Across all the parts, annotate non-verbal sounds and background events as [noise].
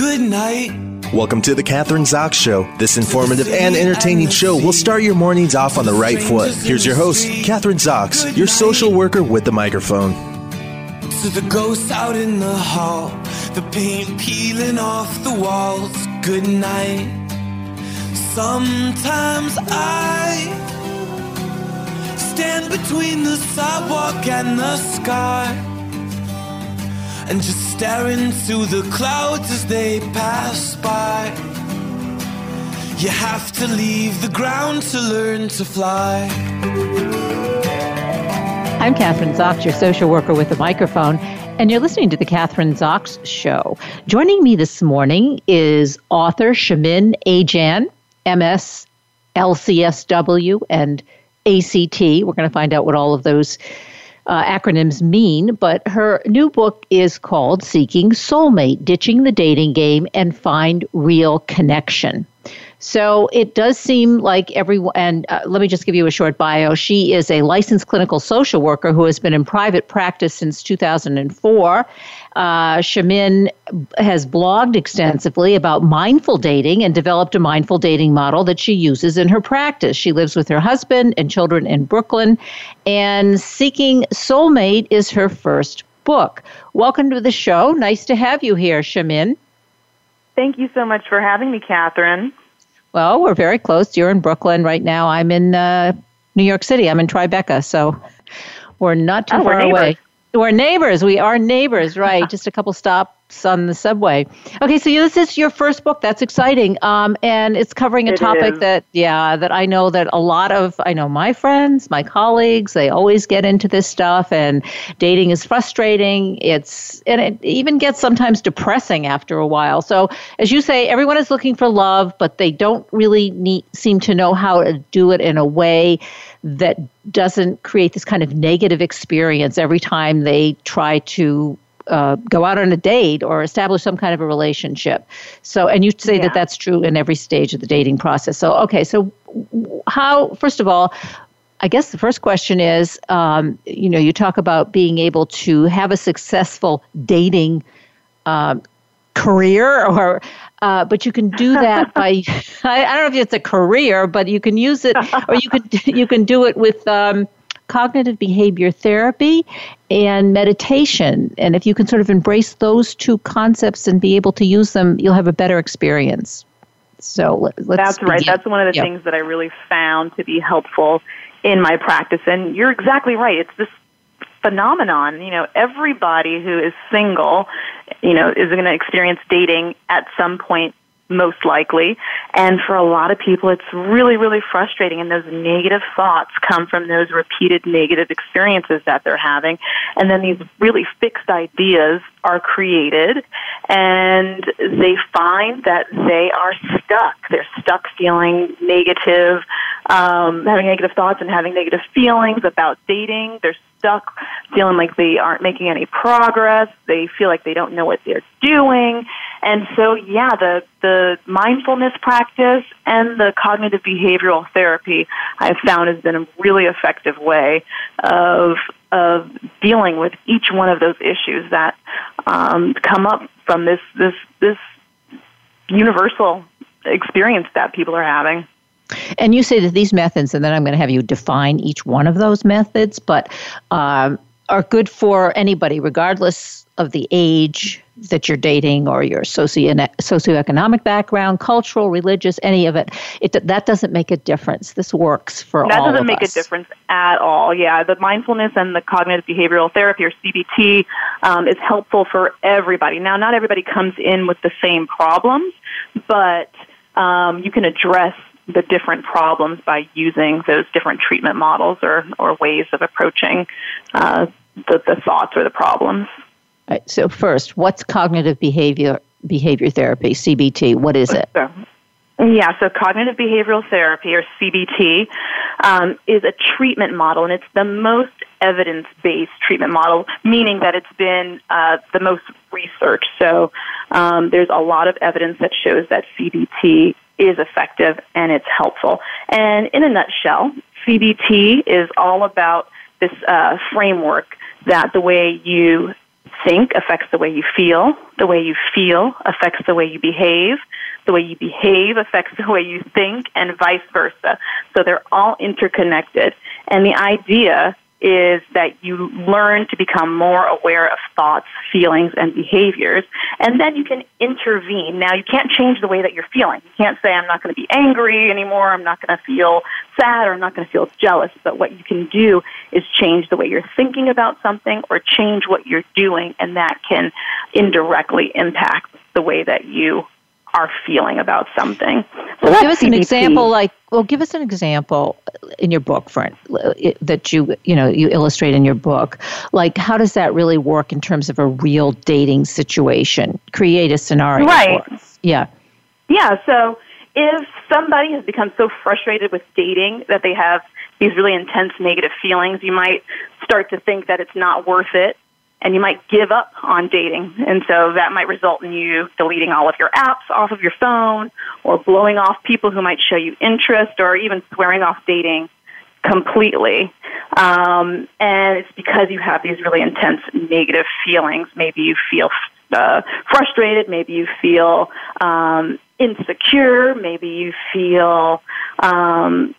good night. Welcome to the Kathryn Zox Show. This informative and entertaining show will start your mornings off on the right foot. Here's your host, Kathryn Zox, your social worker with the microphone. To the ghosts out in the hall, the paint peeling off the walls. Good night. Sometimes I stand between the sidewalk and the sky and just stare into the clouds as they pass by. You have to leave the ground to learn to fly. I'm Kathryn Zox, your social worker with a microphone, and you're listening to the Kathryn Zox Show. Joining me this morning is author Chamin Ajjan, MS, LCSW, and ACT. We're going to find out what all of those uh, acronyms mean, but her new book is called Seeking Soulmate Ditching the Dating Game and Find Real Connection. So it does seem like everyone, and uh, let me just give you a short bio. She is a licensed clinical social worker who has been in private practice since 2004. Uh, Chamin has blogged extensively about mindful dating and developed a mindful dating model that she uses in her practice. She lives with her husband and children in Brooklyn, and Seeking Soulmate is her first book. Welcome to the show. Nice to have you here, Chamin. Thank you so much for having me, Kathryn. Well, we're very close. You're in Brooklyn right now. I'm in uh, New York City. I'm in Tribeca, so we're not too oh, far away. We're neighbors. We are neighbors, right? [laughs] Just a couple stops on the subway. Okay, so this is your first book. That's exciting, um, and it's covering a it topic is. that, yeah, that I know that a lot of I know my friends, my colleagues, they always get into this stuff, and dating is frustrating. It's and it even gets sometimes depressing after a while. So, as you say, everyone is looking for love, but they don't really need, seem to know how to do it in a way that doesn't create this kind of negative experience every time they try to uh, go out on a date or establish some kind of a relationship. So, and you say Yeah. that that's true in every stage of the dating process. So, okay, so how, first of all, I guess the first question is, um, you know, you talk about being able to have a successful dating um, career, or uh, but you can do that [laughs] by [laughs] I, I don't know if it's a career, but you can use it, or you could [laughs] you can do it with um, cognitive behavior therapy and meditation. And if you can sort of embrace those two concepts and be able to use them, you'll have a better experience. So That's right. That's one of the Yeah. things that I really found to be helpful in my practice. And you're exactly right. It's this phenomenon. You know, everybody who is single, you know, is going to experience dating at some point most likely. And for a lot of people, it's really, really frustrating. And those negative thoughts come from those repeated negative experiences that they're having. And then these really fixed ideas are created and they find that they are stuck. They're stuck feeling negative, um, having negative thoughts and having negative feelings about dating. They're stuck feeling like they aren't making any progress. They feel like they don't know what they're doing. And so, yeah, the, the mindfulness practice and the cognitive behavioral therapy I've found has been a really effective way of, of dealing with each one of those issues that um, come up from this, this, this universal experience that people are having. And you say that these methods, and then I'm going to have you define each one of those methods, but um, are good for anybody, regardless of the age that you're dating or your socio- socioeconomic background, cultural, religious, any of it. It that doesn't make a difference. This works for that all That doesn't make us. a difference at all. Yeah, the mindfulness and the cognitive behavioral therapy or CBT um, is helpful for everybody. Now, not everybody comes in with the same problems, but um, you can address the different problems by using those different treatment models or, or ways of approaching uh, the, the thoughts or the problems. Right, so first, what's cognitive behavior behavior therapy (CBT)? What is it? Yeah, so cognitive behavioral therapy, or CBT, um, is a treatment model, and it's the most evidence based treatment model, meaning that it's been uh, the most researched. So um, there's a lot of evidence that shows that CBT is effective and it's helpful. And in a nutshell, CBT is all about this uh, framework that the way you think affects the way you feel. The way you feel affects the way you behave. The way you behave affects the way you think, and vice versa. So they're all interconnected. And the idea is that you learn to become more aware of thoughts, feelings, and behaviors, and then you can intervene. Now, you can't change the way that you're feeling. You can't say, I'm not going to be angry anymore, I'm not going to feel sad, or I'm not going to feel jealous. But what you can do is change the way you're thinking about something or change what you're doing, and that can indirectly impact the way that you are feeling about something. So well, give us CBT. an example, like, well, give us an example in your book, for that you you know you illustrate in your book. Like, how does that really work in terms of a real dating situation? Create a scenario. Right. Yeah. Yeah. So if somebody has become so frustrated with dating that they have these really intense negative feelings, you might start to think that it's not worth it and you might give up on dating. And so that might result in you deleting all of your apps off of your phone or blowing off people who might show you interest or even swearing off dating completely. Um, and it's because you have these really intense negative feelings. Maybe you feel uh, frustrated, maybe you feel um, insecure, maybe you feel um,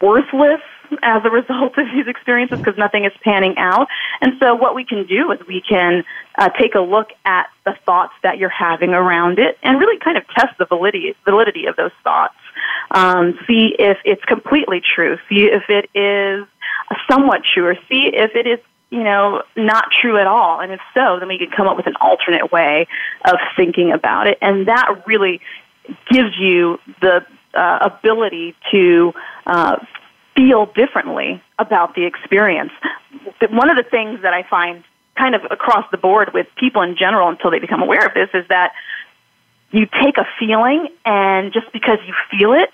worthless [laughs] as a result of these experiences because nothing is panning out. And so, what we can do is we can uh, take a look at the thoughts that you're having around it and really kind of test the validity, validity of those thoughts. Um, see if it's completely true. See if it is somewhat true, or see if it is you know, not true at all. And if so, then we can come up with an alternate way of thinking about it. And that really gives you the uh, ability to uh, feel differently about the experience. One of the things that I find kind of across the board with people in general until they become aware of this is that you take a feeling and just because you feel it,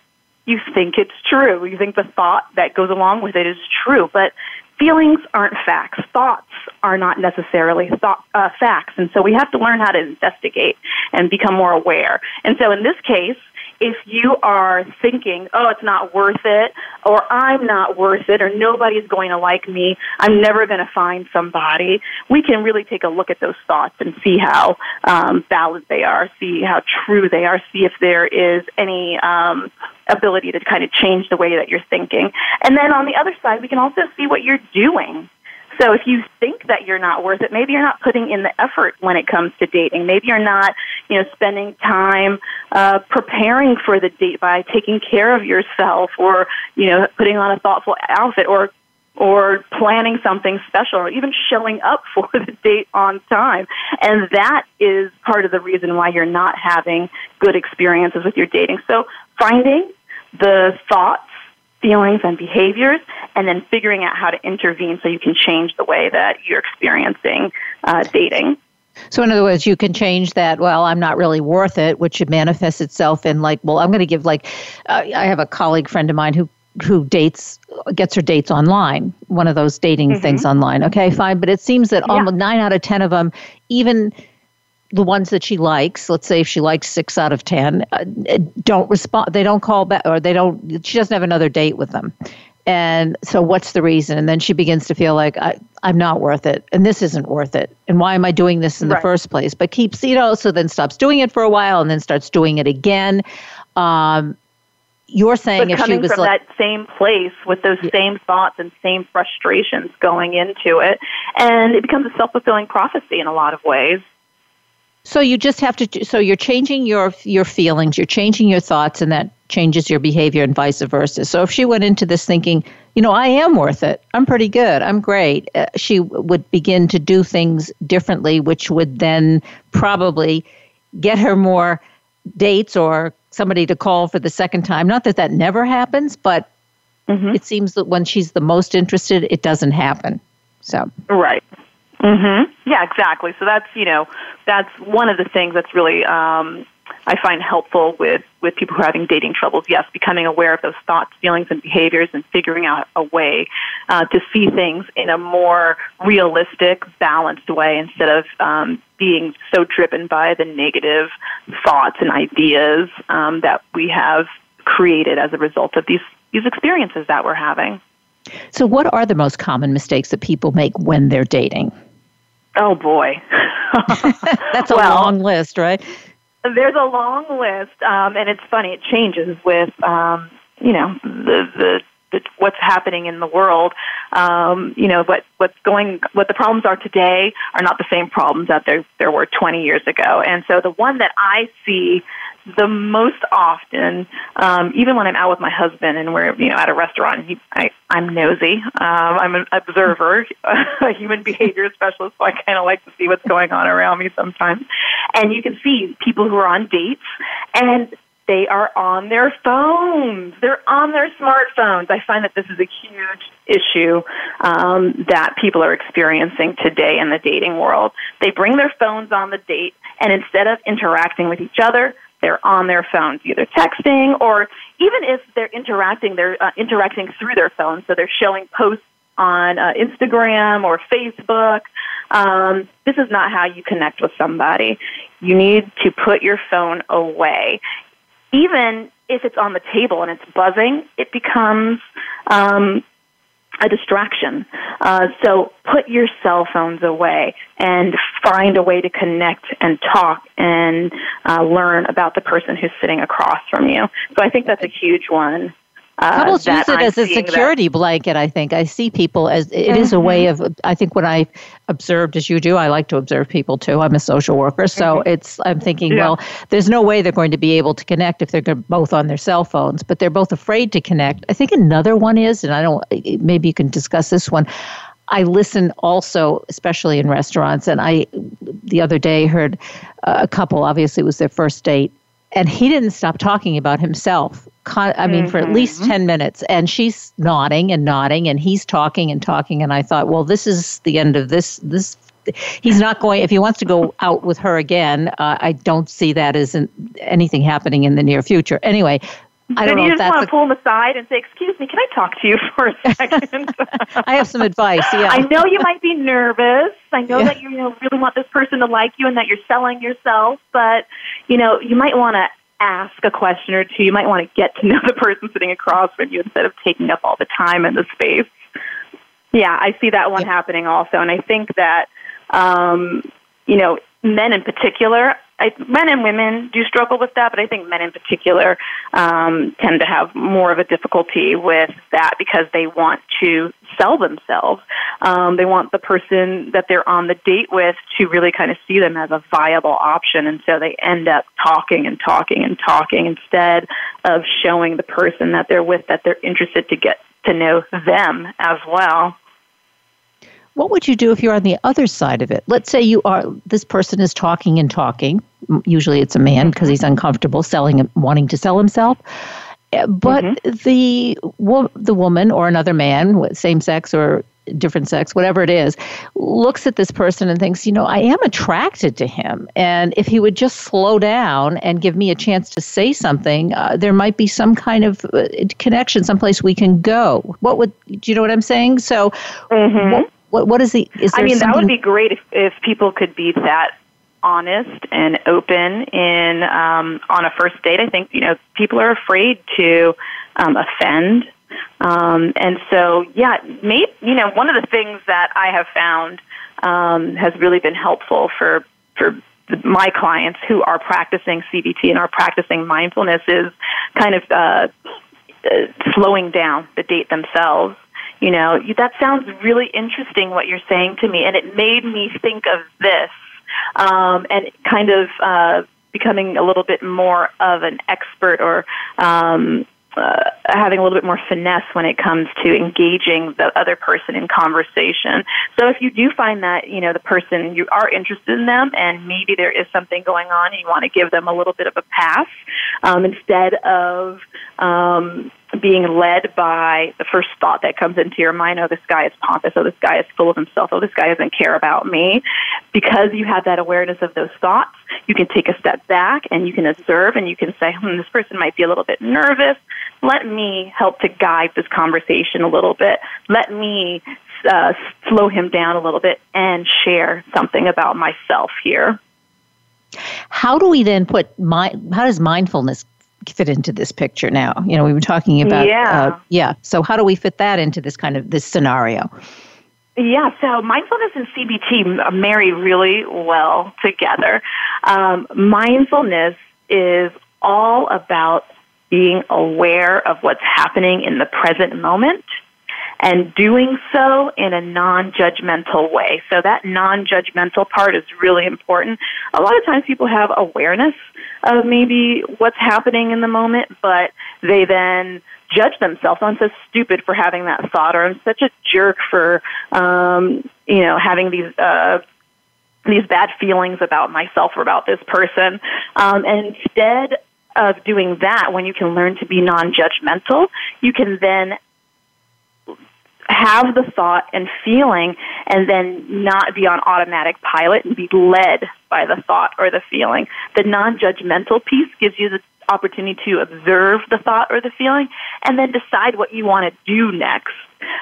you think it's true. You think the thought that goes along with it is true. But feelings aren't facts. Thoughts are not necessarily thought, uh, facts. And so we have to learn how to investigate and become more aware. And so in this case, if you are thinking, oh, it's not worth it, or I'm not worth it, or nobody's going to like me, I'm never going to find somebody, we can really take a look at those thoughts and see how um, valid they are, see how true they are, see if there is any um, ability to kind of change the way that you're thinking. And then on the other side, we can also see what you're doing so if you think that you're not worth it, maybe you're not putting in the effort when it comes to dating. Maybe you're not, you know, spending time uh, preparing for the date by taking care of yourself, or you know, putting on a thoughtful outfit, or or planning something special, or even showing up [laughs] for the date on time. And that is part of the reason why you're not having good experiences with your dating. So finding the thoughts feelings and behaviors, and then figuring out how to intervene so you can change the way that you're experiencing uh, dating. So, in other words, you can change that. Well, I'm not really worth it, which manifests itself in like, well, I'm going to give like, uh, I have a colleague friend of mine who who dates gets her dates online, one of those dating mm-hmm. things online. Okay, fine, but it seems that yeah. almost nine out of ten of them, even the ones that she likes, let's say if she likes six out of ten, uh, don't respond. They don't call back, or they don't. She doesn't have another date with them. And so, what's the reason? And then she begins to feel like I, am not worth it, and this isn't worth it, and why am I doing this in right. the first place? But keeps, you know, so then stops doing it for a while, and then starts doing it again. Um, you're saying but if coming she was from like, that same place with those yeah. same thoughts and same frustrations going into it, and it becomes a self fulfilling prophecy in a lot of ways. So you just have to. So you're changing your your feelings, you're changing your thoughts, and that changes your behavior, and vice versa. So if she went into this thinking, you know, I am worth it. I'm pretty good. I'm great. Uh, she would begin to do things differently, which would then probably get her more dates or somebody to call for the second time. Not that that never happens, but mm-hmm. it seems that when she's the most interested, it doesn't happen. So right. Mhm. Yeah, exactly. So that's you know that's one of the things that's really um, I find helpful with with people who are having dating troubles. Yes, becoming aware of those thoughts, feelings, and behaviors, and figuring out a way uh, to see things in a more realistic, balanced way instead of um, being so driven by the negative thoughts and ideas um, that we have created as a result of these these experiences that we're having. So, what are the most common mistakes that people make when they're dating? Oh boy, [laughs] that's a well, long list, right? There's a long list, um, and it's funny. It changes with um, you know the the the, what's happening in the world. Um, you know, what what's going, what the problems are today are not the same problems that there there were 20 years ago. And so the one that I see the most often, um, even when I'm out with my husband and we're you know at a restaurant, he, I, I'm nosy. Um, I'm an observer, [laughs] a human behavior specialist, so I kind of like to see what's going on around me sometimes. And you can see people who are on dates and they are on their phones. They're on their smartphones. I find that this is a huge issue um, that people are experiencing today in the dating world. They bring their phones on the date, and instead of interacting with each other, they're on their phones, either texting or even if they're interacting, they're uh, interacting through their phones. So they're showing posts on uh, Instagram or Facebook. Um, this is not how you connect with somebody. You need to put your phone away even if it's on the table and it's buzzing, it becomes um, a distraction. Uh, so put your cell phones away and find a way to connect and talk and uh, learn about the person who's sitting across from you. So I think that's a huge one. Uh, Couples use it I'm as a security that. blanket. I think I see people as it mm-hmm. is a way of. I think when I observed as you do, I like to observe people too. I'm a social worker, so mm-hmm. it's. I'm thinking, yeah. well, there's no way they're going to be able to connect if they're both on their cell phones, but they're both afraid to connect. I think another one is, and I don't. Maybe you can discuss this one. I listen also, especially in restaurants, and I the other day heard a couple. Obviously, it was their first date, and he didn't stop talking about himself I mean, mm-hmm. for at least mm-hmm. 10 minutes. And she's nodding and nodding, and he's talking and talking. And I thought, well, this is the end of this. This he's not going if he wants to go [laughs] out with her again uh, i don't see that as an, anything happening in the near future anyway I don't then you just want to pull him aside and say, "Excuse me, can I talk to you [laughs] for a [laughs] second? I have some advice. Yeah, I know you might be nervous. I know yeah. that you, you know, really want this person to like you and that you're selling yourself, but you know you might want to ask a question or two. You might want to get to [laughs] know the person sitting across from you instead of taking up all the time in the space. Yeah, I see that one happening also, and I think that um, you know men in particular I, men and women do struggle with that, but I think men in particular um, tend to have more of a difficulty with that because they want to sell themselves. Um, they want the person that they're on the date with to really kind of see them as a viable option, and so they end up talking and talking and talking instead of showing the person that they're with that they're interested to get to know them as well. What would you do if you're on the other side of it? Let's say you are this person is talking and talking. Usually it's a man because he's uncomfortable selling and wanting to sell himself. Eh, but mm-hmm. the the woman or another man, same sex or different sex, whatever it is, looks at this person and thinks, you know, I am attracted to him. And if he would just slow down and give me a chance to say something, uh, there might be some kind of uh, connection, someplace we can go. What would, do you know what I'm saying? So, mm-hmm. what, what what is the? Is I mean, something- that would be great if if people could be that honest and open in um, on a first date. I think you know people are afraid to um, offend, um, and so yeah, maybe you know one of the things that I have found um, has really been helpful for for my clients who are practicing CBT and are practicing mindfulness is kind of uh, uh, slowing down the date themselves you know, that sounds really interesting what you're saying to me, and it made me think of this, um, and kind of uh, becoming a little bit more of an expert or um, uh, having a little bit more finesse when it comes to engaging the other person in conversation. So if you do find that you know the person you are interested in them, and maybe there is something going on, and you want to give them a little bit of a pass um, instead of um, being led by the first thought that comes into your mind, oh, this guy is pompous, oh, this guy is full of himself, oh, this guy doesn't care about me. Because you have that awareness of those thoughts, you can take a step back and you can observe and you can say, hmm, this person might be a little bit nervous. Let me help to guide this conversation a little bit. Let me uh, slow him down a little bit and share something about myself here. How do we then put my, how does mindfulness fit into this picture now? You know, we were talking about yeah, uh, yeah. So how do we fit that into this kind of this scenario? Yeah, so mindfulness and CBT marry really well together. Um, mindfulness is all about being aware of what's happening in the present moment and doing so in a non-judgmental way. So that non-judgmental part is really important. A lot of times people have awareness of maybe what's happening in the moment, but they then judge themselves. I'm so stupid for having that thought, or I'm such a jerk for, um, you know, having these, uh, these bad feelings about myself or about this person. Um, and instead of doing that, when you can learn to be non-judgmental, you can then have the thought and feeling and then not be on automatic pilot and be led by the thought or the feeling. The non judgmental piece gives you the opportunity to observe the thought or the feeling and then decide what you want to do next.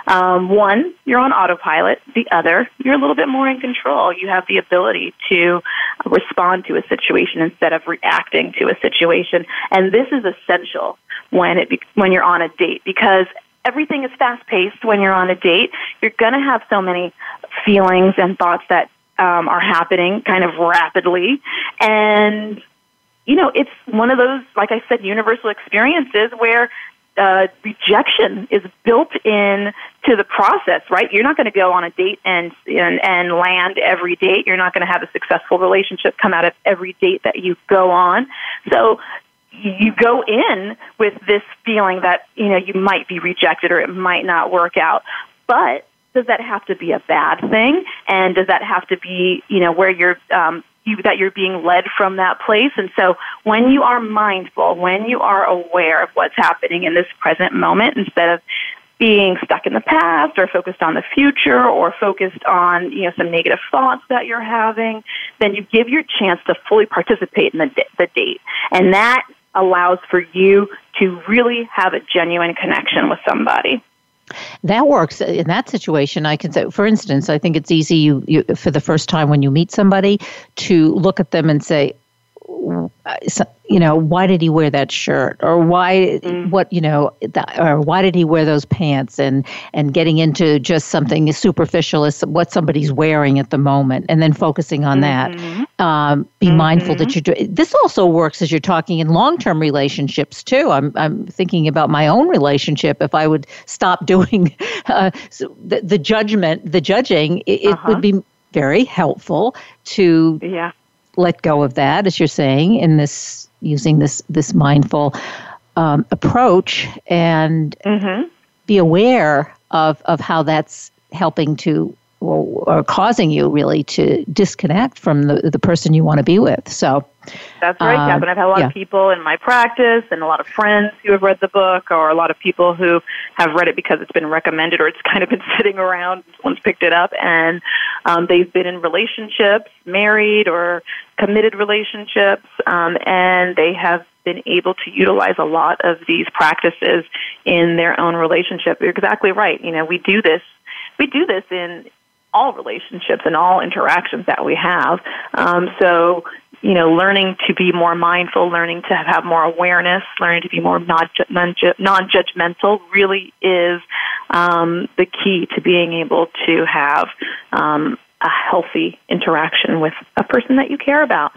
Um, one, you're on autopilot. The other, you're a little bit more in control. You have the ability to respond to a situation instead of reacting to a situation. And this is essential when it be, when you're on a date because everything is fast paced when you're on a date. You're going to have so many feelings and thoughts that um, are happening kind of rapidly. And, you know, it's one of those, like I said, universal experiences where uh, rejection is built in to the process, right? You're not going to go on a date and, and and land every date. You're not going to have a successful relationship come out of every date that you go on. So you go in with this feeling that you know you might be rejected or it might not work out. But does that have to be a bad thing? And does that have to be you know where you're um, you, that you're being led from that place? And so when you are mindful when you are aware of what's happening in this present moment instead of being stuck in the past or focused on the future or focused on you know some negative thoughts that you're having then you give your chance to fully participate in the, the date and that allows for you to really have a genuine connection with somebody. That works in that situation. I can say, for instance, I think it's easy you, you for the first time when you meet somebody to look at them and say, you know, why did he wear that shirt, or why, mm. what, you know, that, or why did he wear those pants, and and getting into just something as superficial as what somebody's wearing at the moment, and then focusing on mm-hmm. that. Um, be mm-hmm. mindful that you're doing. This also works as you're talking in long-term relationships too. I'm I'm thinking about my own relationship. If I would stop [laughs] doing uh, the, the judgment, the judging, it, uh-huh. it would be very helpful to yeah let go of that, as you're saying, in this using this this mindful um, approach and mm-hmm. be aware of of how that's helping to or, causing you really to disconnect from the the person you want to be with. So that's right, um, Kathryn. I've had a lot yeah. of people in my practice and a lot of friends who have read the book, or a lot of people who have read it because it's been recommended or it's [laughs] kind of been sitting around. Someone's picked it up, and um, they've been in relationships, married or committed relationships, um, and they have been able to utilize a lot of these practices in their own relationship. You're exactly right. You know, we do this. We do this in all relationships and all interactions that we have. Um, so you know, learning to be more mindful, learning to have more awareness, learning to be more non-judgmental really is um, the key to being able to have um, a healthy interaction with a person that you care about.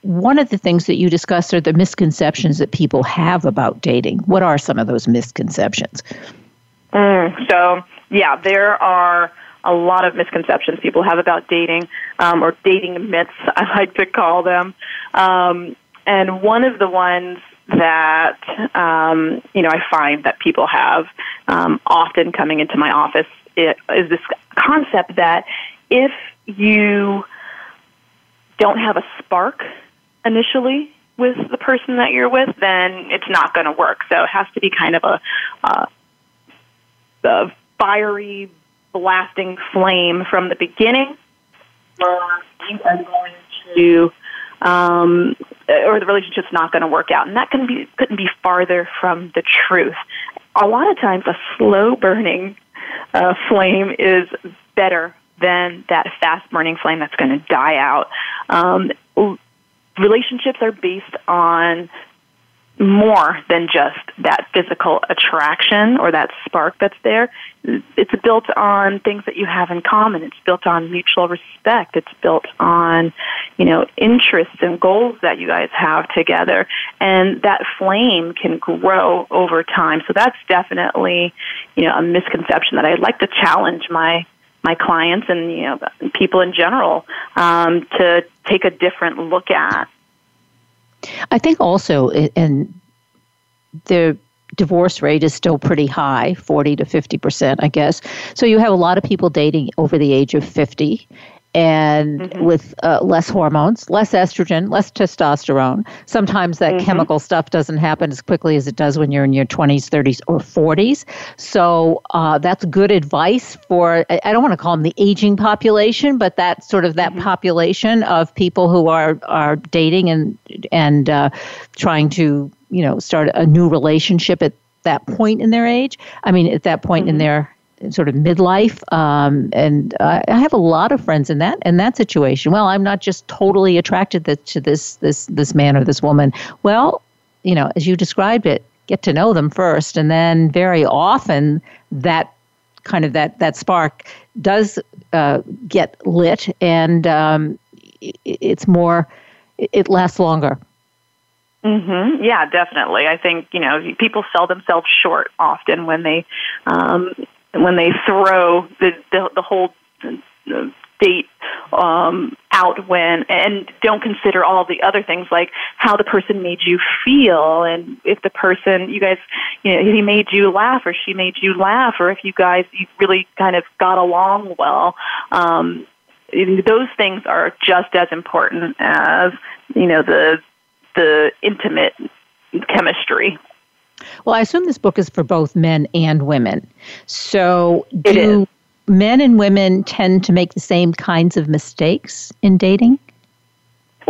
One of the things that you discussed are the misconceptions that people have about dating. What are some of those misconceptions? Mm, so, yeah, there are a lot of misconceptions people have about dating um, or dating myths, [laughs] I like to call them. Um, and one of the ones that um, you know I find that people have um, often coming into my office is this concept that if you don't have a spark initially with the person that you're with, then it's not going to work. So it has to be kind of a, uh, a fiery, blasting flame from the beginning, you are going to, um, or the relationship's not going to work out, and that can be couldn't be farther from the truth. A lot of times, a slow burning uh, flame is better than that fast burning flame that's going to die out. Um, relationships are based on more than just that physical attraction or that spark that's there. It's built on things that you have in common. It's built on mutual respect. It's built on, you know, interests and goals that you guys have together. And that flame can grow over time. So that's definitely, you know, a misconception that I'd like to challenge my my clients and you know people in general um, to take a different look at. I think also, and the divorce rate is still pretty high 40 to 50 percent i guess. So you have a lot of people dating over the age of 50 and mm-hmm. with uh, less hormones, less estrogen, less testosterone. Sometimes that mm-hmm. chemical stuff doesn't happen as quickly as it does when you're in your 20s, 30s, or 40s. So uh, that's good advice for, I don't want to call them the aging population, but that sort of that mm-hmm. population of people who are, are dating and, and uh, trying to, you know, start a new relationship at that point in their age. I mean, at that point in mm-hmm. their sort of midlife. Um, and I, I have a lot of friends in that in that situation. Well, I'm not just totally attracted to, to this this this man or this woman. Well, you know, as you described it, get to know them first, and then very often that kind of that that spark does uh, get lit, and um, it, it's more. It lasts longer. Mm-hmm. Yeah, definitely. I think you know people sell themselves short often when they um, when they throw the the, the whole date um, out when and don't consider all the other things like how the person made you feel and if the person you guys you know he made you laugh or she made you laugh or if you guys you really kind of got along well. Um, those things are just as important as you know the the intimate chemistry well, I assume this book is for both men and women. So, do men and women tend to make the same kinds of mistakes in dating?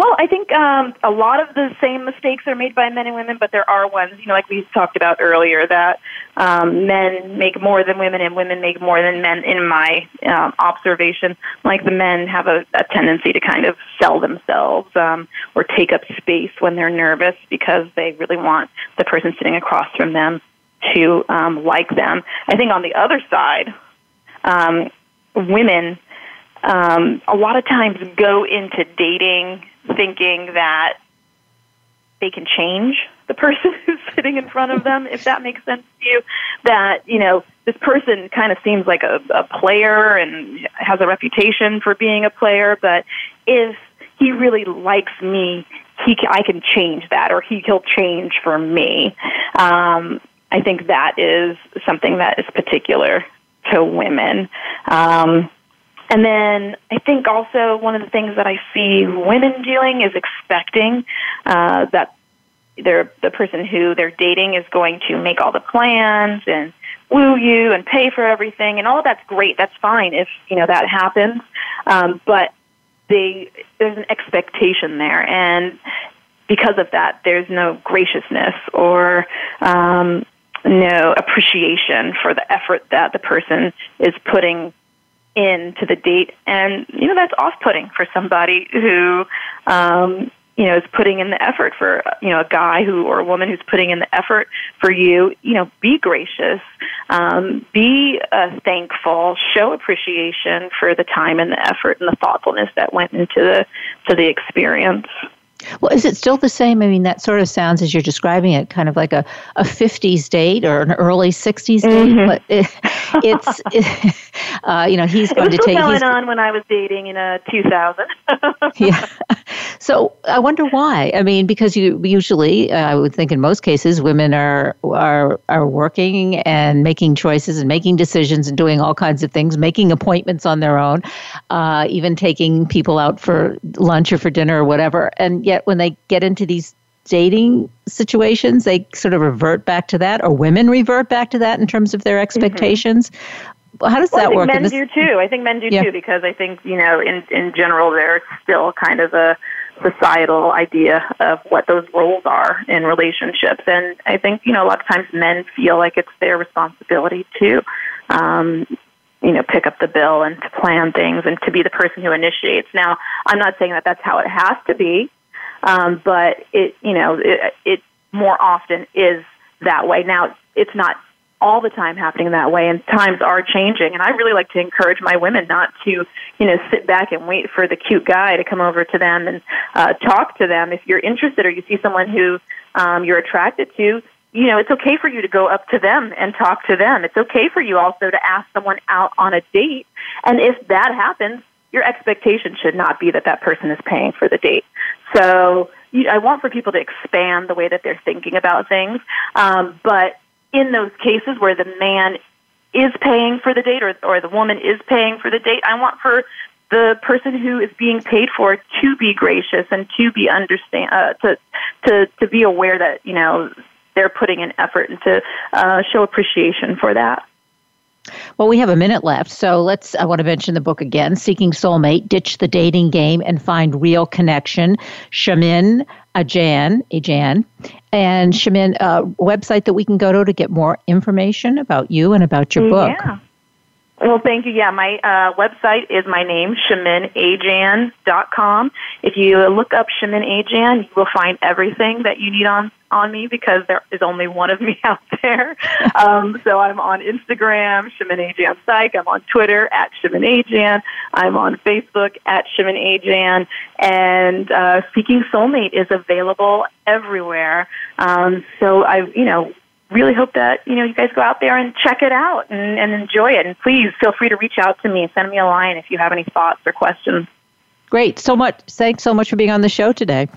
Well, I think um, a lot of the same mistakes are made by men and women, but there are ones, you know, like we talked about earlier, that um, men make more than women and women make more than men. In my um, observation, like the men have a, a tendency to kind of sell themselves um, or take up space when they're nervous because they really want the person sitting across from them to um, like them. I think on the other side, um, women um, a lot of times go into dating thinking that they can change the person [laughs] who's sitting in front of them, if that makes sense to you. That, you know, this person kind of seems like a, a player and has a reputation for being a player, but if he really likes me, he can, I can change that, or he, he'll change for me. Um, I think that is something that is particular to women. Um, and then I think also one of the things that I see women doing is expecting uh, that they're, the person who they're dating is going to make all the plans and woo you and pay for everything, and all of that's great. That's fine if you know that happens, um, but they there's an expectation there, and because of that, there's no graciousness or um, no appreciation for the effort that the person is putting into the date, and you know that's off-putting for somebody who um, you know is putting in the effort for you know a guy who or a woman who's putting in the effort for you. You know, be gracious, um, be uh, thankful, show appreciation for the time and the effort and the thoughtfulness that went into the to the experience. Well, is it still the same? I mean, that sort of sounds as you're describing it, kind of like a, a 50s date or an early 60s date. Mm-hmm. But it, it's, it, [laughs] uh, you know, he's going to take. It was going on when I was dating in a 2000. [laughs] yeah. So I wonder why. I mean, because you usually, uh, I would think in most cases, women are are are working and making choices and making decisions and doing all kinds of things, making appointments on their own, uh, even taking people out for lunch or for dinner or whatever. And yet, when they get into these dating situations, they sort of revert back to that, or women revert back to that in terms of their mm-hmm. expectations. Mm-hmm. How does well, that work? Men do too. I think men do yeah. too because I think you know, in in general, there's still kind of a societal idea of what those roles are in relationships, and I think you know a lot of times men feel like it's their responsibility to. Um, you know, pick up the bill and to plan things and to be the person who initiates. Now, I'm not saying that that's how it has to be, um, but it, you know, it, it more often is that way. Now, it's not all the time happening that way and times are changing. And I really like to encourage my women not to you know sit back and wait for the cute guy to come over to them and uh talk to them. If you're interested or you see someone who um you're attracted to you know it's okay for you to go up to them and talk to them. It's okay for you also to ask someone out on a date. And if that happens your expectation should not be that that person is paying for the date so you, I want for people to expand the way that they're thinking about things. Um, but in those cases where the man is paying for the date or, or the woman is paying for the date, I want for the person who is being paid for to be gracious and to be understand uh, to to to be aware that you know they're putting an effort and to uh, show appreciation for that. Well, we have a minute left, so let's. I want to mention the book again Seeking Soulmate, Ditch the Dating Game and Find Real Connection. Chamin Ajjan, Ajjan, and Chamin, a uh, website that we can go to to get more information about you and about your book. Yeah. Well, thank you. Yeah, my uh, website is my name, ChaminAjjan.com. If you look up Chamin Ajjan, you will find everything that you need on on me because there is only one of me [laughs] out there. [laughs] Um, so I'm on Instagram, Chamin Ajjan Psych. I'm on Twitter at Chamin Ajjan. I'm on Facebook at Chamin Ajjan. And uh, Seeking Soulmate is available everywhere. Um, so I, you know, really hope that you know you guys go out there and check it out and, and enjoy it. And please feel free to reach out to me. Send me a line if you have any thoughts or questions. Great. So much. Thanks so much for being on the show today.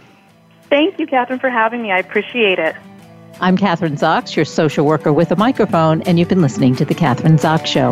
Thank you, Kathryn, for having me. I appreciate it. I'm Kathryn Zox, your social worker with a microphone, and you've been listening to The Kathryn Zox Show.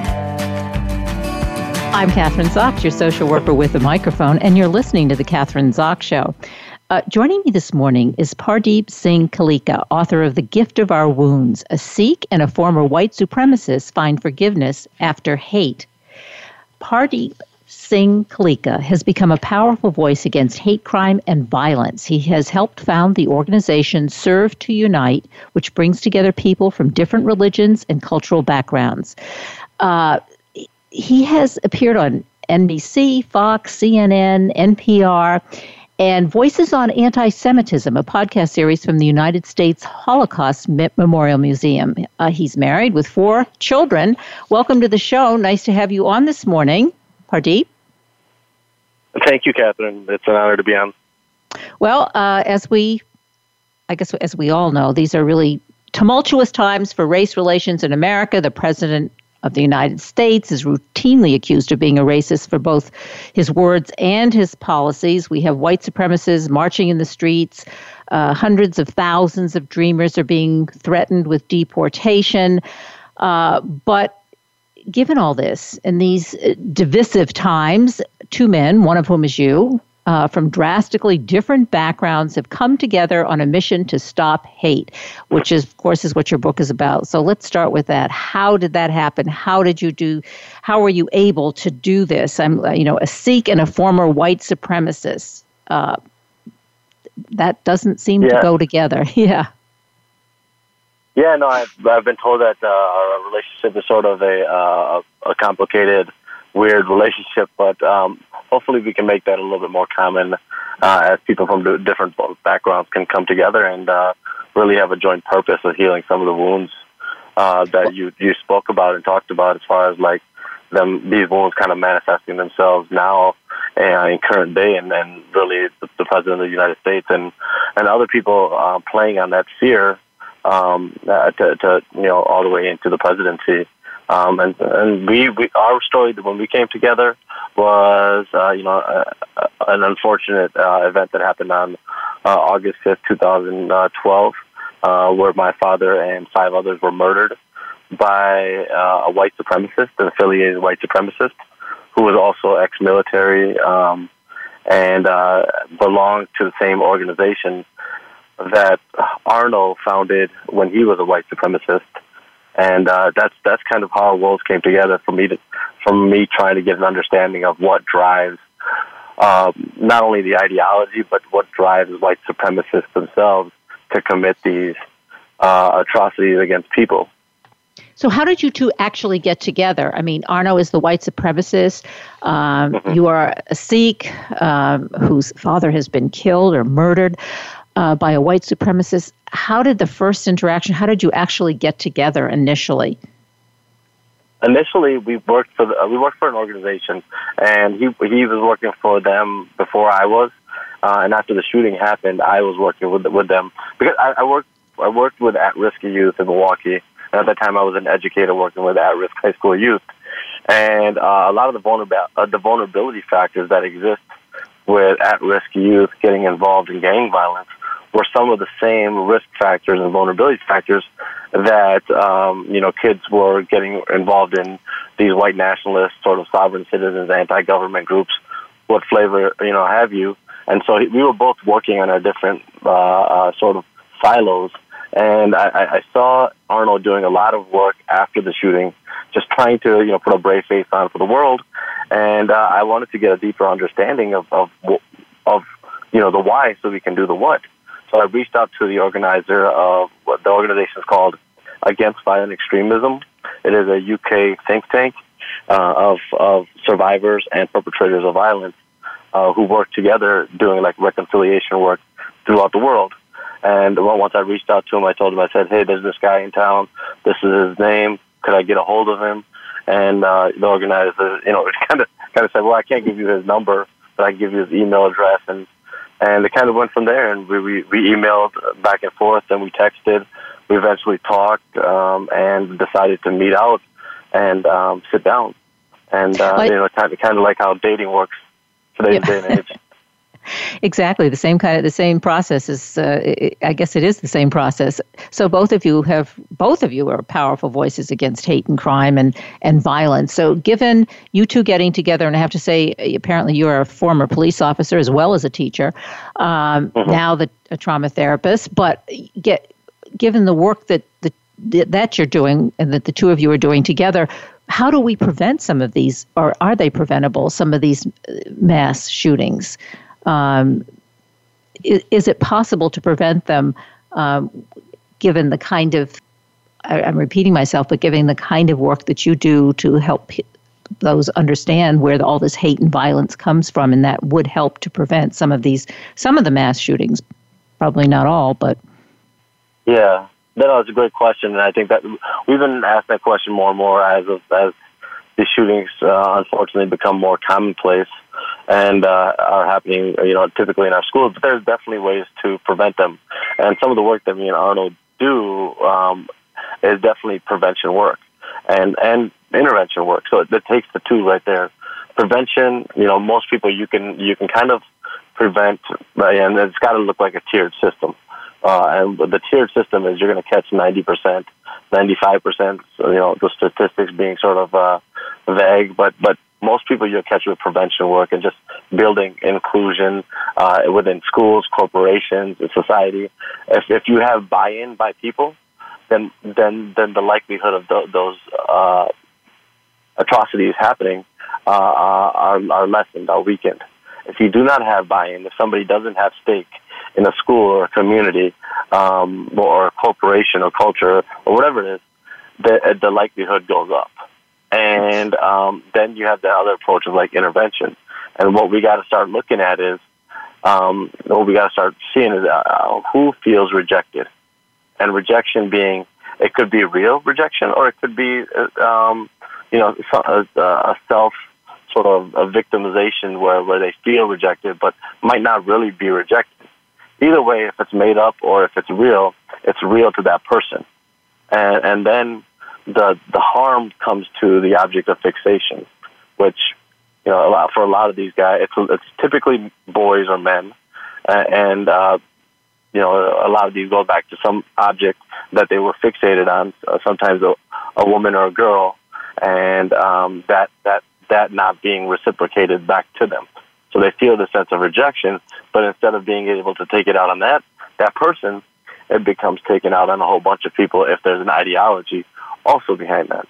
I'm Kathryn Zox, your social worker with a microphone, and you're listening to The Kathryn Zox Show. Uh, joining me this morning is Pardeep Singh Kaleka, author of The Gift of Our Wounds A Sikh and a former white supremacist find forgiveness after hate. Pardeep Singh Kaleka has become a powerful voice against hate crime and violence. He has helped found the organization Serve to Unite, which brings together people from different religions and cultural backgrounds. Uh, he has appeared on NBC, Fox, CNN, NPR, and Voices on Anti Semitism, a podcast series from the United States Holocaust Memorial Museum. Uh, he's married with four children. Welcome to the show. Nice to have you on this morning, Pardeep. Thank you, Kathryn. It's an honor to be on. Well, uh, as we, I guess, as we all know, these are really tumultuous times for race relations in America. The president of the United States is routinely accused of being a racist for both his words and his policies. We have white supremacists marching in the streets. Uh, hundreds of thousands of dreamers are being threatened with deportation. Uh, but given all this in these divisive times, two men, one of whom is you, uh, from drastically different backgrounds have come together on a mission to stop hate, which is, of course, is what your book is about. So let's start with that. How did that happen? How did you do? How were you able to do this? I'm, uh, you know, a Sikh and a former white supremacist. Uh, that doesn't seem yeah. to go together. [laughs] yeah. Yeah, no, I've, I've been told that uh, our relationship is sort of a uh, a complicated, weird relationship, but um, hopefully we can make that a little bit more common uh, as people from different backgrounds can come together and uh, really have a joint purpose of healing some of the wounds uh, that you you spoke about and talked about as far as like them these wounds kind of manifesting themselves now uh, in current day and, and really the, the president of the United States and and other people uh, playing on that fear um, uh, to, to you know all the way into the presidency. Um, and and we, we our story when we came together was uh, you know uh, uh, an unfortunate uh, event that happened on uh, August fifth, two thousand twelve, uh, where my father and five others were murdered by uh, a white supremacist, an affiliated white supremacist, who was also ex-military um, and uh, belonged to the same organization that Arno founded when he was a white supremacist and uh, that's that's kind of how worlds came together for me to, from me trying to get an understanding of what drives um, not only the ideology but what drives white supremacists themselves to commit these uh, atrocities against people. So, how did you two actually get together? I mean, Arno is the white supremacist. Um, mm-hmm. You are a Sikh um, whose father has been killed or murdered uh, by a white supremacist. How did the first interaction? How did you actually get together initially? Initially, we worked for the, uh, we worked for an organization, and he he was working for them before I was. Uh, and after the shooting happened, I was working with with them because I, I worked I worked with at risk youth in Milwaukee. And at that time, I was an educator working with at risk high school youth, and uh, a lot of the vulnerability uh, the vulnerability factors that exist with at risk youth getting involved in gang violence were some of the same risk factors and vulnerability factors that um, you know kids were getting involved in these white nationalist sort of sovereign citizens, anti-government groups, what flavor you know have you. And so we were both working on our different uh, uh, sort of silos. And I, I saw Arno doing a lot of work after the shooting, just trying to you know put a brave face on for the world. And uh, I wanted to get a deeper understanding of of of you know the why, so we can do the what. So I reached out to the organizer of what the organization is called Against Violent Extremism. It is a UK think tank uh, of of survivors and perpetrators of violence uh, who work together doing like reconciliation work throughout the world. And once I reached out to him, I told him, I said, "Hey, there's this guy in town. This is his name. Could I get a hold of him?" And uh, the organizer, you know, kind of kind of said, "Well, I can't give you his number, but I can give you his email address and and it kind of went from there. And we we, we emailed back and forth, and we texted. We eventually talked um, and decided to meet out and um, sit down. And uh, you know, kind of kind of like how dating works today's yeah. day and age. [laughs] exactly the same kind of the same process is uh, i guess it is the same process. So both of you have both of you are powerful voices against hate and crime and and violence. So given you two getting together and i have to say apparently you're a former police officer as well as a teacher um, mm-hmm. now the a trauma therapist but get given the work that the that you're doing and that the two of you are doing together how do we prevent some of these or are they preventable some of these uh, mass shootings um, is, is, it possible to prevent them um, given the kind of, I, am repeating myself, but given the kind of work that you do to help those understand where the, all this hate and violence comes from, and that would help to prevent some of these, some of the mass shootings, probably not all, but. Yeah, no, it's a great question, and I think that we've been asked that question more and more as of, as these shootings uh, unfortunately become more commonplace and uh, are happening, you know, typically in our schools. But there's definitely ways to prevent them, and some of the work that me and Arno do um, is definitely prevention work and and intervention work. So it, it takes the two right there. Prevention, you know, most people you can you can kind of prevent, and it's got to look like a tiered system. Uh, and the tiered system is you're going to catch 90%, 95%, you know, the statistics being sort of uh, vague, but, but most people you'll catch with prevention work and just building inclusion uh, within schools, corporations, and society. If, if you have buy-in by people, then then then the likelihood of th- those uh, atrocities happening uh, are, are lessened, are weakened. If you do not have buy-in, if somebody doesn't have stake in a school or a community um, or a corporation or culture or whatever it is, the, the likelihood goes up. And um, then you have the other approach of like intervention. And what we got to start looking at is um, what we got to start seeing is uh, who feels rejected, and rejection being it could be real rejection or it could be uh, um, you know a, a self sort of a victimization where where they feel rejected but might not really be rejected either way, if it's made up or if it's real, it's real to that person. And, and then the, the harm comes to the object of fixation, which, you know, a lot, for a lot of these guys, it's, it's typically boys or men. Uh, and, uh, you know, a lot of these go back to some object that they were fixated on, uh, sometimes a, a woman or a girl, and um, that, that, that not being reciprocated back to them. So they feel the sense of rejection, but instead of being able to take it out on that that person, it becomes taken out on a whole bunch of people if there's an ideology also behind that.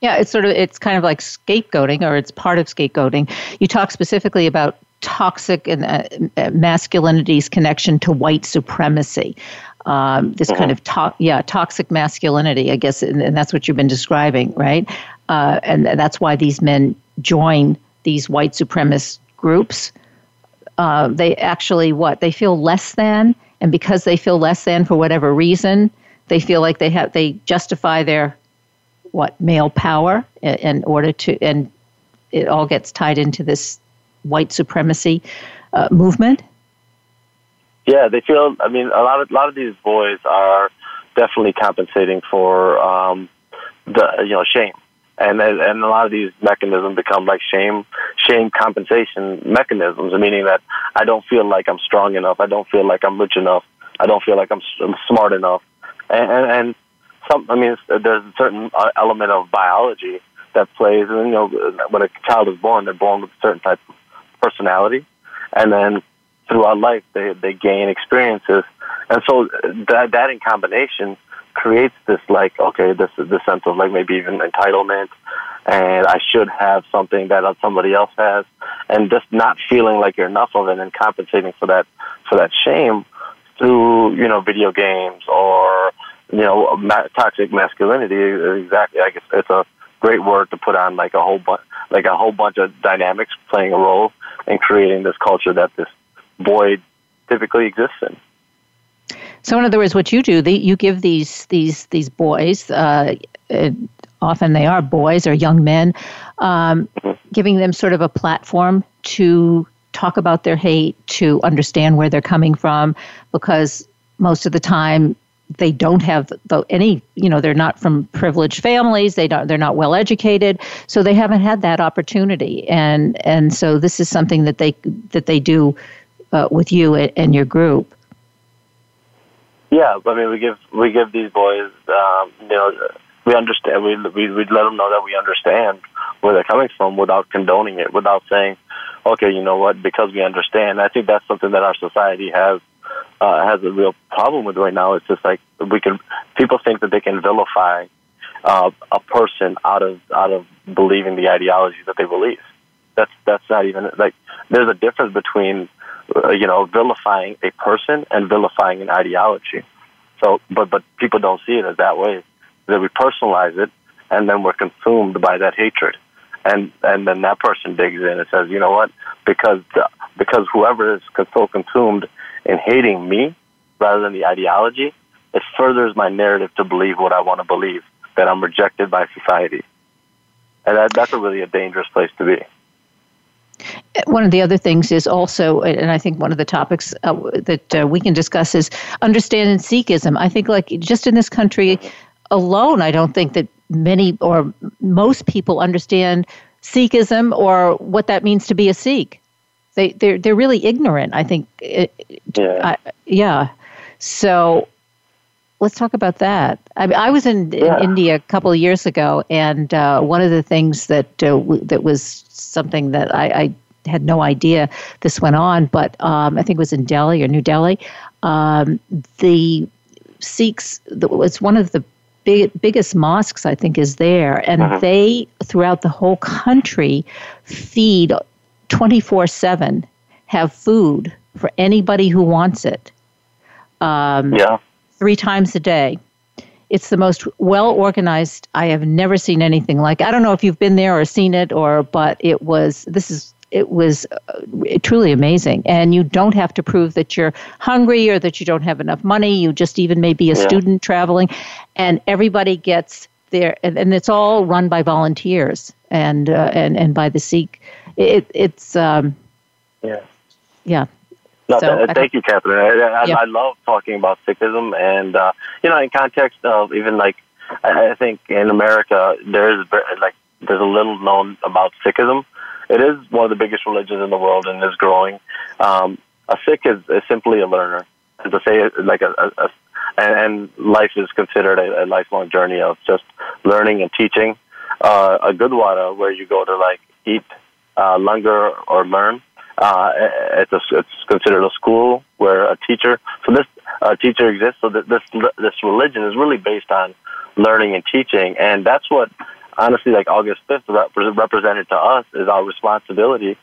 Yeah, it's sort of it's kind of like scapegoating, or it's part of scapegoating. You talk specifically about toxic and uh, masculinity's connection to white supremacy. Um, this mm-hmm. kind of to- yeah toxic masculinity, I guess, and, and, that's what you've been describing, right? Uh, and that's why these men join these white supremacist groups, uh, they actually what they feel less than, and because they feel less than for whatever reason, they feel like they have they justify their what male power in, order to, and it all gets tied into this white supremacy uh, movement. Yeah, they feel. I mean, a lot of a lot of these boys are definitely compensating for um, the you know shame and and a lot of these mechanisms become like shame shame compensation mechanisms, meaning that I don't feel like I'm strong enough, I don't feel like I'm rich enough, I don't feel like I'm, smart enough, and, and and some I mean there's a certain uh, element of biology that plays, you know when a child is born, they're born with a certain type of personality, and then throughout life they they gain experiences, and so that that in combination creates this like okay this this sense of like maybe even entitlement. And I should have something that somebody else has. And just not feeling like you're enough of it and compensating for that for that shame through you know video games or you know ma- toxic masculinity exactly I guess it's a great word to put on like a whole bunch like a whole bunch of dynamics playing a role in creating this culture that this void typically exists in. So, in other words, what you do, the, you give these these these boys, uh, uh, often they are boys or young men, um, giving them sort of a platform to talk about their hate, to understand where they're coming from, because most of the time they don't have the, any you know they're not from privileged families they don't they're not well educated so they haven't had that opportunity and and so this is something that they that they do uh, with you and your group yeah, I mean, we give we give these boys, um, you know, we understand. We we we let them know that we understand where they're coming from without condoning it, without saying, okay, you know what, because we understand. I think that's something that our society has uh, has a real problem with right now. It's just like we can people think that they can vilify uh, a person out of out of believing the ideology that they believe. That's that's not even like there's a difference between uh, you know, vilifying a person and vilifying an ideology. So, but but people don't see it as that way. That we personalize it, and then we're consumed by that hatred, and and then that person digs in and says, you know what? Because because whoever is so consumed in hating me rather than the ideology, it furthers my narrative to believe what I want to believe that I'm rejected by society, and that, that's a really a dangerous place to be. one of the other things is also, and I think one of the topics uh, that uh, we can discuss is understanding Sikhism. I think, like, just in this country alone, I don't think that many or most people understand Sikhism or what that means to be a Sikh. They they're they're really ignorant. I think. yeah. I, yeah. So let's talk about that. I, mean, I was in, yeah. in, India a couple of years ago, and uh, one of the things that uh, w- that was something that I, I, had no idea this went on, but um, I think it was in Delhi or New Delhi. Um, the Sikhs, it's one of the big, biggest mosques I think is there, and uh-huh. they throughout the whole country feed twenty four seven, have food for anybody who wants it. Um, yeah. Three times a day. It's the most well organized. I have never seen anything like. I don't know if you've been there or seen it, or but it was. This is it was uh, truly amazing. And you don't have to prove that you're hungry or that you don't have enough money. You just even may be a yeah. student traveling, and everybody gets there, and, and, it's all run by volunteers and uh, and and by the Sikh. It, it's um, yeah, yeah. No, so, th- thank you, Kathryn. I, I, yeah. I, love talking about Sikhism, and uh, you know, in context of even like I, I think in America, there's like there's a little known about Sikhism, it is one of the biggest religions in the world and is growing. Um, a Sikh is, is simply a learner, and to say like a, a and, and life is considered a, a lifelong journey of just learning and teaching. Uh, a Gurdwara where you go to like eat, uh, langar or learn. Uh, it's a, it's considered a school where a teacher. So this uh, teacher exists. So this this religion is really based on learning and teaching, and that's what honestly, like August 5th represented to us is our responsibility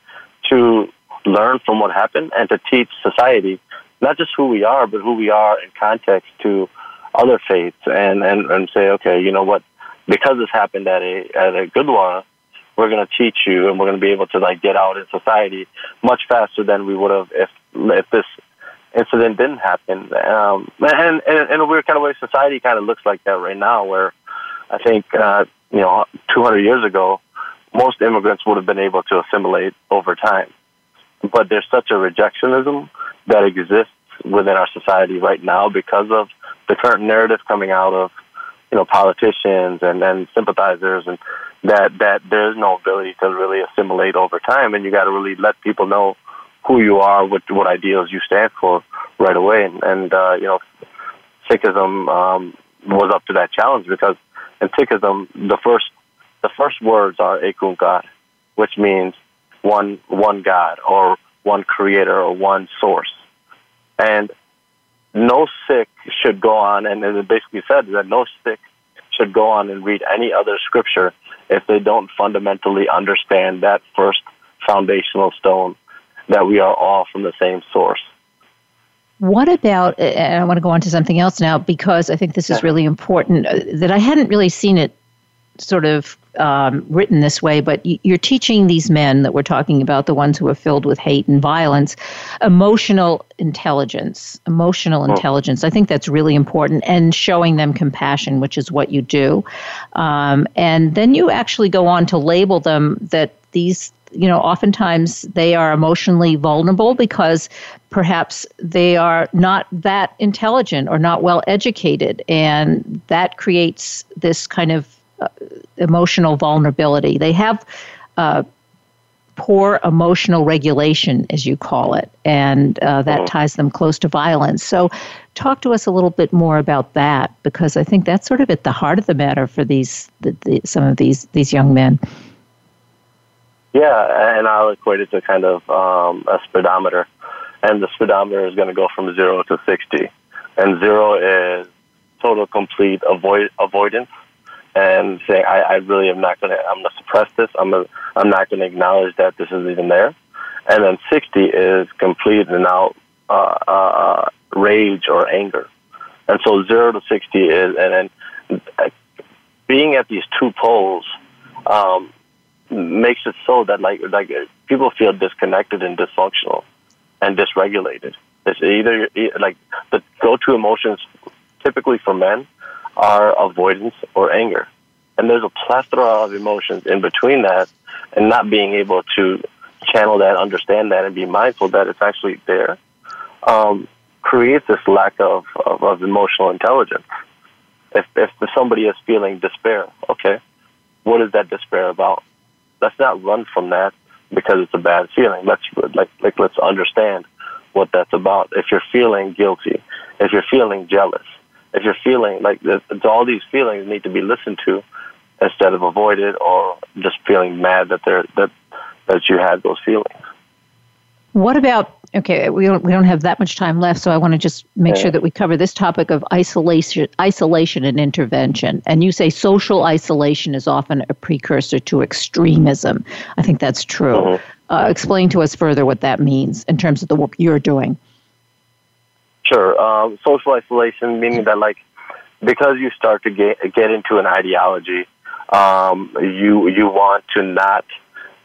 to learn from what happened and to teach society not just who we are, but who we are in context to other faiths and, and, and say, okay, you know what, because this happened at a, at a Gurdwara, we're going to teach you and we're going to be able to like get out in society much faster than we would have if, if this incident didn't happen. Um, and, and in a weird kind of way, society kind of looks like that right now where I think, uh, you know, 200 years ago, most immigrants would have been able to assimilate over time. But there's such a rejectionism that exists within our society right now because of the current narrative coming out of, you know, politicians and, and sympathizers and that, that there's no ability to really assimilate over time. And you got to really let people know who you are, what, what ideals you stand for right away. And, and uh, you know, Sikhism um, was up to that challenge because in Sikhism, the first the first words are Ekunkar, which means one one God or one creator or one source. And no Sikh should go on, and it basically said that no Sikh should go on and read any other scripture if they don't fundamentally understand that first foundational stone that we are all from the same source. What about, and I want to go on to something else now because I think this is really important, that I hadn't really seen it sort of um, written this way, but you're teaching these men that we're talking about, the ones who are filled with hate and violence, emotional intelligence. Emotional oh. intelligence. I think that's really important, and showing them compassion, which is what you do. Um, and then you actually go on to label them that these you know, oftentimes they are emotionally vulnerable because perhaps they are not that intelligent or not well educated, and that creates this kind of emotional vulnerability. They have uh, poor emotional regulation, as you call it, and uh, that ties them close to violence. So, talk to us a little bit more about that because I think that's sort of at the heart of the matter for these the, the, some of these these young men. Yeah, and I'll equate it to kind of um, a speedometer. And the speedometer is going to go from zero to 60. And zero is total complete avoid, avoidance and saying, I, I really am not going to, I'm going to suppress this. I'm, gonna, I'm not going to acknowledge that this is even there. And then 60 is complete and out uh, uh, rage or anger. And so zero to 60 is, and then uh, being at these two poles, um, makes it so that like like people feel disconnected and dysfunctional and dysregulated. It's either like the go-to emotions typically for men are avoidance or anger, and there's a plethora of emotions in between that, and not being able to channel that, understand that, and be mindful that it's actually there, um, creates this lack of, of, of emotional intelligence. If, if somebody is feeling despair, okay, what is that despair about? Let's not run from that because it's a bad feeling. Let's like like let's understand what that's about. If you're feeling guilty, if you're feeling jealous, if you're feeling like all these feelings need to be listened to instead of avoided or just feeling mad that they're that that you had those feelings. What about okay? We don't we don't have that much time left, so I want to just make yeah. sure that we cover this topic of isolation, isolation and intervention. And you say social isolation is often a precursor to extremism. I think that's true. Mm-hmm. Uh, explain to us further what that means in terms of the work you're doing. Sure. Um, social isolation meaning that like because you start to get get into an ideology, um, you you want to not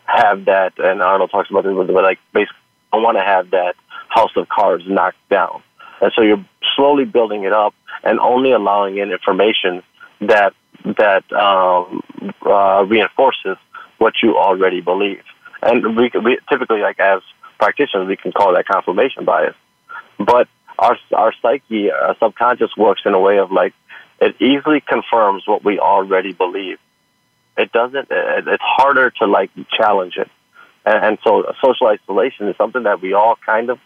have that. And Arno talks about this, but like basically I want to have that house of cards knocked down. And so you're slowly building it up and only allowing in information that that um, uh, reinforces what you already believe. And we, we typically, like as practitioners, we can call that confirmation bias. But our our psyche, our subconscious works in a way of like it easily confirms what we already believe. It doesn't. It's harder to like challenge it. And, and so social isolation is something that we all kind of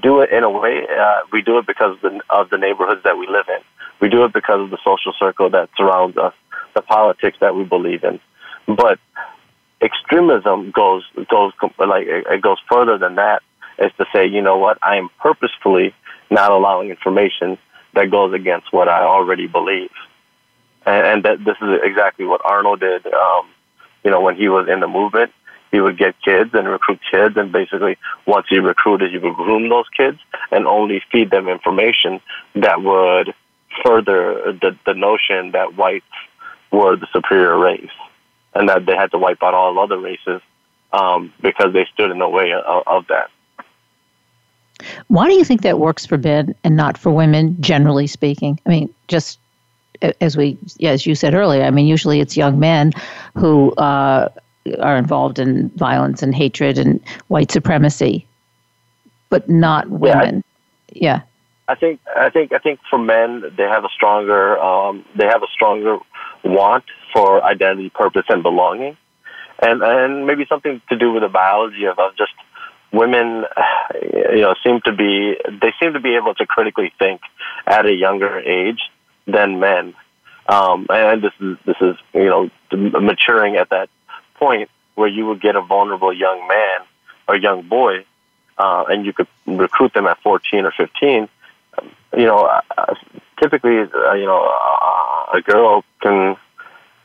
do it in a way. Uh, we do it because of the, of the neighborhoods that we live in. We do it because of the social circle that surrounds us, the politics that we believe in. But extremism goes goes like it goes further than that. Is to say, you know what, I am purposefully not allowing information that goes against what I already believe, and, and that this is exactly what Arno did. Um, you know, when he was in the movement, he would get kids and recruit kids, and basically, once he recruited, he would groom those kids and only feed them information that would further the, the notion that whites were the superior race, and that they had to wipe out all other races um, because they stood in the way of, of that. Why do you think that works for men and not for women, generally speaking? I mean, just as we, as you said earlier, I mean, usually it's young men who uh, are involved in violence and hatred and white supremacy, but not women. Yeah. yeah. I think I think I think for men they have a stronger um, they have a stronger want for identity, purpose, and belonging, and and maybe something to do with the biology of, of just women. [sighs] You know, seem to be they seem to be able to critically think at a younger age than men, um, and this is this is you know maturing at that point where you would get a vulnerable young man or young boy, uh, and you could recruit them at 14 or 15. You know, uh, typically, uh, you know, uh, a girl can,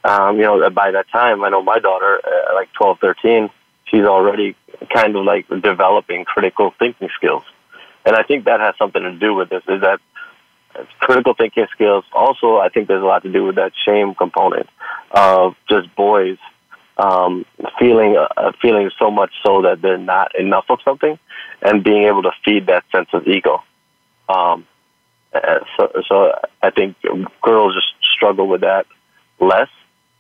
um, you know, by that time, I know my daughter, uh, like 12, 13, she's already kind of like developing critical thinking skills. And I think that has something to do with this, is that critical thinking skills. Also, I think there's a lot to do with that shame component of just boys um, feeling uh, feeling so much so that they're not enough of something, and being able to feed that sense of ego. Um, uh, so, so I think girls just struggle with that less.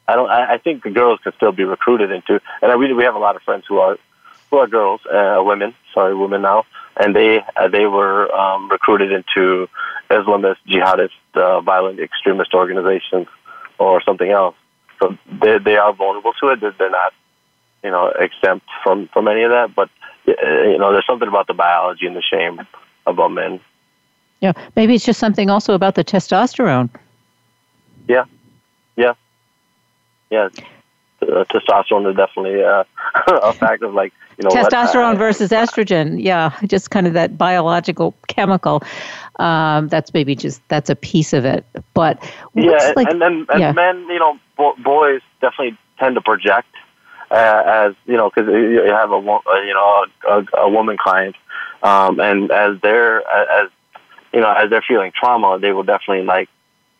I don't. I, I think the girls can still be recruited into, and I really we have a lot of friends who are who are girls, uh, women. Sorry, women now, and they uh, they were um, recruited into Islamist, jihadist, uh, violent extremist organizations, or something else so they they are vulnerable to it. They're not, you know, exempt from from any of that. But uh, you know, there's something about the biology and the shame about men. Yeah, maybe it's just something also about the testosterone. Yeah, yeah, yeah. Uh, testosterone is definitely uh, [laughs] a factor. Like you know, testosterone what, uh, versus [laughs] estrogen. Yeah, just kind of that biological chemical. Um, that's maybe just that's a piece of it. But yeah, like, and then and yeah. men, you know, bo- boys definitely tend to project uh, as you know because you have a you know a, a woman client, um, and as they're as you know as they're feeling trauma, they will definitely like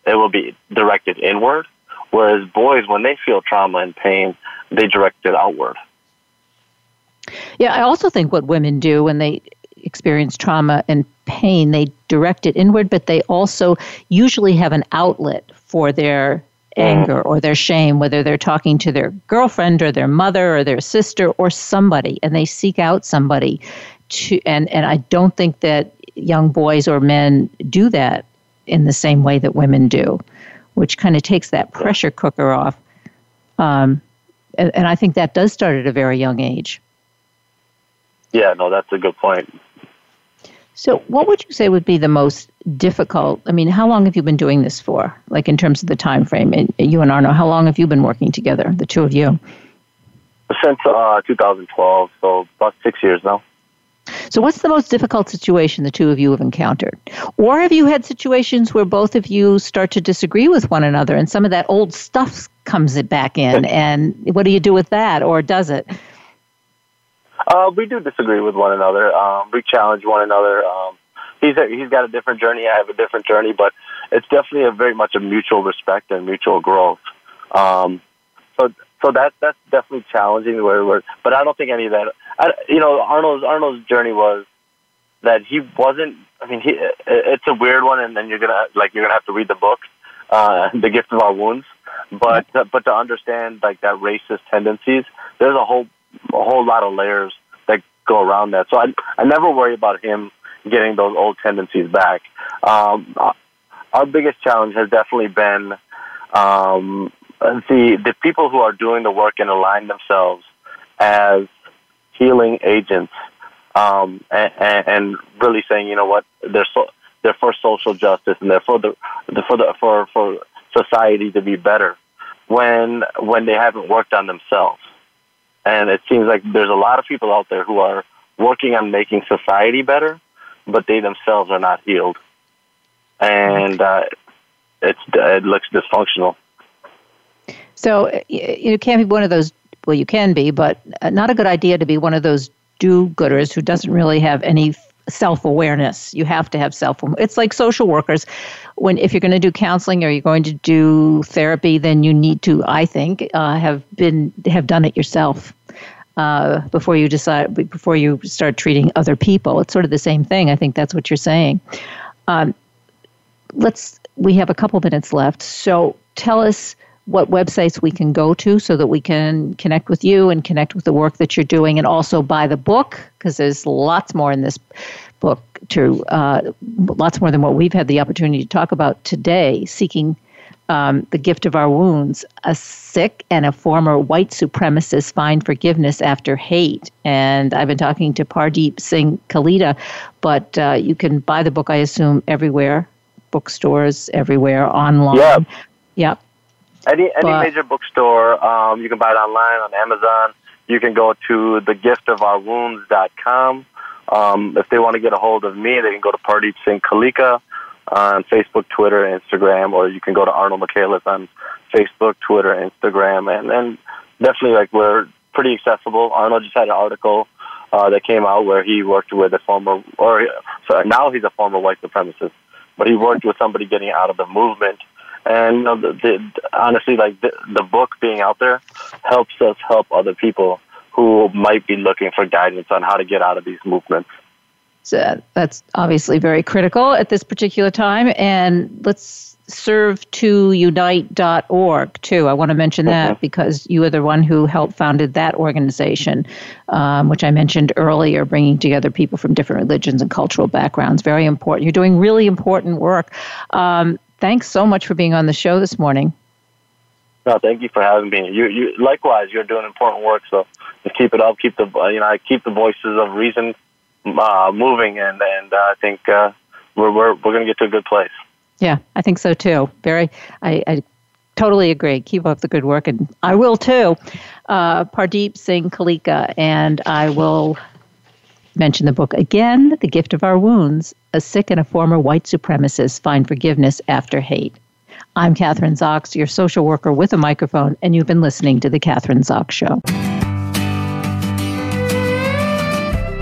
it will be directed inward. Whereas boys, when they feel trauma and pain, they direct it outward. Yeah, I also think what women do when they experience trauma and pain, they direct it inward, but they also usually have an outlet for their mm. anger or their shame, whether they're talking to their girlfriend or their mother or their sister or somebody, and they seek out somebody to and, and I don't think that young boys or men do that in the same way that women do, which kind of takes that pressure cooker off. Um, and, and I think that does start at a very young age. Yeah, no, that's a good point. So, what would you say would be the most difficult? I mean, how long have you been doing this for? Like in terms of the time frame, and you and Arno, how long have you been working together, the two of you? Since uh, 2012, so about six years now. So, what's the most difficult situation the two of you have encountered? Or have you had situations where both of you start to disagree with one another and some of that old stuff comes back in? [laughs] and what do you do with that, or does it? Uh, we do disagree with one another. Um, we challenge one another. Um, he's a, he's got a different journey. I have a different journey, but it's definitely a very much a mutual respect and mutual growth. Um, so so that that's definitely challenging. Where, where but I don't think any of that. I, you know, Arno's Arno's journey was that he wasn't. I mean, he it's a weird one, and then you're gonna like you're gonna have to read the book, uh, "The Gift of Our Wounds." But uh, but to understand like that racist tendencies, there's a whole a whole lot of layers that go around that. So I I never worry about him getting those old tendencies back. Um, our biggest challenge has definitely been um, the the people who are doing the work and align themselves as healing agents, um, and, and, really saying, you know what, they're so, they're for social justice and they're for the, for the for for society to be better when when they haven't worked on themselves. And it seems like there's a lot of people out there who are working on making society better, but they themselves are not healed, and uh, it's it looks dysfunctional. So you can't be one of those. Well, you can be, but uh, not a good idea to be one of those do-gooders who doesn't really have any self-awareness. You have to have self. It's like social workers. When if you're going to do counseling or you're going to do therapy, then you need to, I think, uh, have been have done it yourself. Uh, before you decide, before you start treating other people, it's sort of the same thing. I think that's what you're saying. Um, let's. We have a couple minutes left, so tell us what websites we can go to so that we can connect with you and connect with the work that you're doing and also buy the book because there's lots more in this book to uh, lots more than what we've had the opportunity to talk about today seeking um, the gift of our wounds a Sikh and a former white supremacist find forgiveness after hate and i've been talking to pardeep singh kaleka but uh, you can buy the book i assume everywhere bookstores everywhere online yeah. Yep. Any any but, major bookstore, um, you can buy it online on Amazon. You can go to thegiftofourwounds.com. Um, if they want to get a hold of me, they can go to Pardeep Singh Kaleka on Facebook, Twitter, Instagram, or you can go to Arno Michaels on Facebook, Twitter, Instagram, and then definitely like we're pretty accessible. Arno just had an article uh, that came out where he worked with a former, or sorry, now he's a former white supremacist, but he worked with somebody getting out of the movement and you know, the, the, honestly, like the, the book being out there helps us help other people who might be looking for guidance on how to get out of these movements. So that's obviously very critical at this particular time. And let's serve2unite.org too. I want to mention that mm-hmm. because you are the one who helped founded that organization, um, which I mentioned earlier, bringing together people from different religions and cultural backgrounds. Very important. You're doing really important work. Um, thanks so much for being on the show this morning. No, thank you for having me. You, you likewise, you're doing important work. So just keep it up. Keep the you know, keep the voices of reason uh, moving, and and uh, I think uh, we're we're we're going to get to a good place. Yeah, I think so too. Very, I, I totally agree. Keep up the good work, and I will too. Uh, Pardeep Singh Kaleka, and I will mention the book again The Gift of Our Wounds A Sikh and a Former White Supremacist Find Forgiveness After Hate. I'm Kathryn Zox, your social worker with a microphone, and you've been listening to The Kathryn Zox Show.